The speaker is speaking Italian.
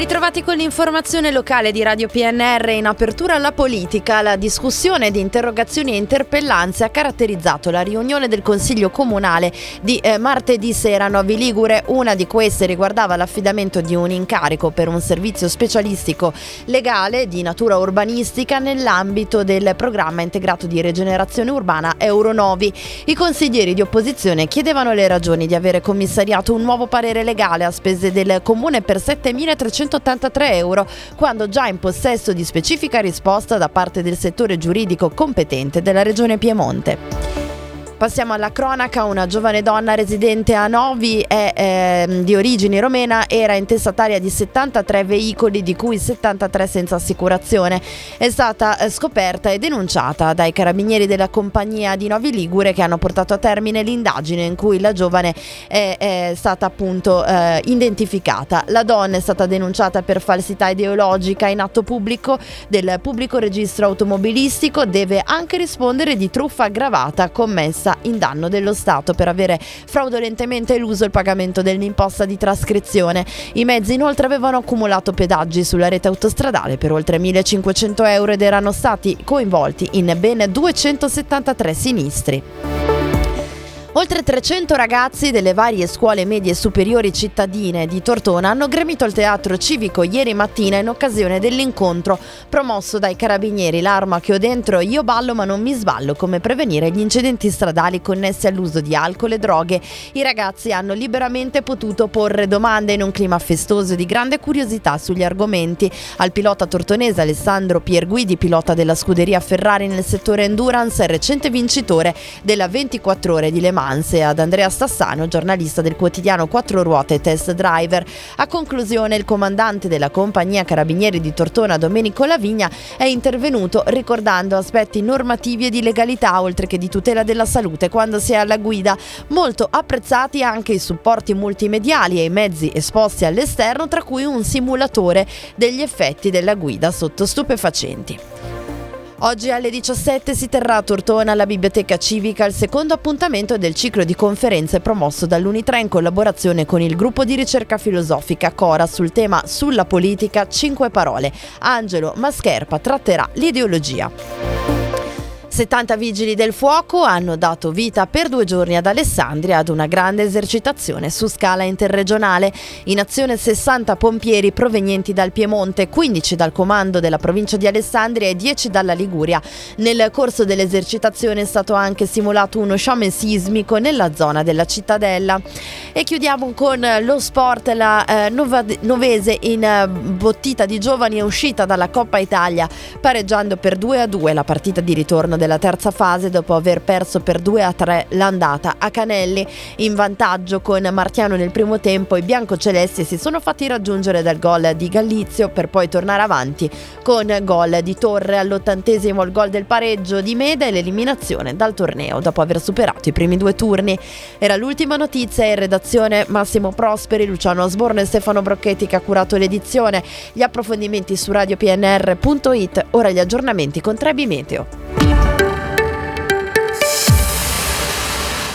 Ritrovati con l'informazione locale di Radio PNR in apertura alla politica. La discussione di interrogazioni e interpellanze ha caratterizzato la riunione del Consiglio Comunale di eh, martedì sera a Novi Ligure. Una di queste riguardava l'affidamento di un incarico per un servizio specialistico legale di natura urbanistica nell'ambito del programma integrato di rigenerazione urbana Euronovi. I consiglieri di opposizione chiedevano le ragioni di avere commissariato un nuovo parere legale a spese del Comune per 7.300 383 euro, quando già in possesso di specifica risposta da parte del settore giuridico competente della Regione Piemonte. Passiamo alla cronaca, una giovane donna residente a Novi è eh, di origine romena, era intestataria di 73 veicoli di cui 73 senza assicurazione. È stata eh, scoperta e denunciata dai carabinieri della compagnia di Novi Ligure che hanno portato a termine l'indagine in cui la giovane è, è stata appunto eh, identificata. La donna è stata denunciata per falsità ideologica in atto pubblico del pubblico registro automobilistico, deve anche rispondere di truffa aggravata commessa imposta in danno dello Stato per avere fraudolentemente eluso il pagamento dell'imposta di trascrizione. I mezzi inoltre avevano accumulato pedaggi sulla rete autostradale per oltre 1500 euro ed erano stati coinvolti in ben 273 sinistri. Oltre 300 ragazzi delle varie scuole medie superiori cittadine di Tortona hanno gremito al teatro civico ieri mattina in occasione dell'incontro promosso dai carabinieri L'arma che ho dentro io ballo ma non mi sballo come prevenire gli incidenti stradali connessi all'uso di alcol e droghe. I ragazzi hanno liberamente potuto porre domande in un clima festoso e di grande curiosità sugli argomenti. Al pilota tortonese Alessandro Pierguidi, pilota della scuderia Ferrari nel settore endurance e recente vincitore della 24 ore di Le Mans Mans e ad Andrea Stassano, giornalista del quotidiano Quattro Ruote Test Driver. A conclusione, il comandante della compagnia Carabinieri di Tortona, Domenico Lavigna, è intervenuto ricordando aspetti normativi e di legalità, oltre che di tutela della salute quando si è alla guida. Molto apprezzati anche i supporti multimediali e i mezzi esposti all'esterno, tra cui un simulatore degli effetti della guida sotto stupefacenti. Oggi alle 17 si terrà a Tortona alla Biblioteca Civica il secondo appuntamento del ciclo di conferenze promosso dall'Unitra in collaborazione con il gruppo di ricerca filosofica Cora sul tema Sulla politica, cinque parole. Angelo Mascherpa tratterà l'ideologia. 70 vigili del fuoco hanno dato vita per due giorni ad Alessandria ad una grande esercitazione su scala interregionale. In azione 60 pompieri provenienti dal Piemonte, 15 dal comando della provincia di Alessandria e 10 dalla Liguria. Nel corso dell'esercitazione è stato anche simulato uno sciame sismico nella zona della cittadella. E chiudiamo con lo sport, la eh, Novese in eh, bottita di giovani è uscita dalla Coppa Italia pareggiando per 2 a 2 la partita di ritorno della terza fase dopo aver perso per 2 a 3 l'andata a Canelli. In vantaggio con Martiano nel primo tempo i biancocelesti si sono fatti raggiungere dal gol di Gallizio per poi tornare avanti con gol di Torre all'ottantesimo il gol del pareggio di Meda e l'eliminazione dal torneo dopo aver superato i primi due turni. Era l'ultima notizia in redazione Massimo Prosperi, Luciano Osborne e Stefano Brocchetti che ha curato l'edizione. Gli approfondimenti su radiopnr.it, ora gli aggiornamenti con Trebi Meteo.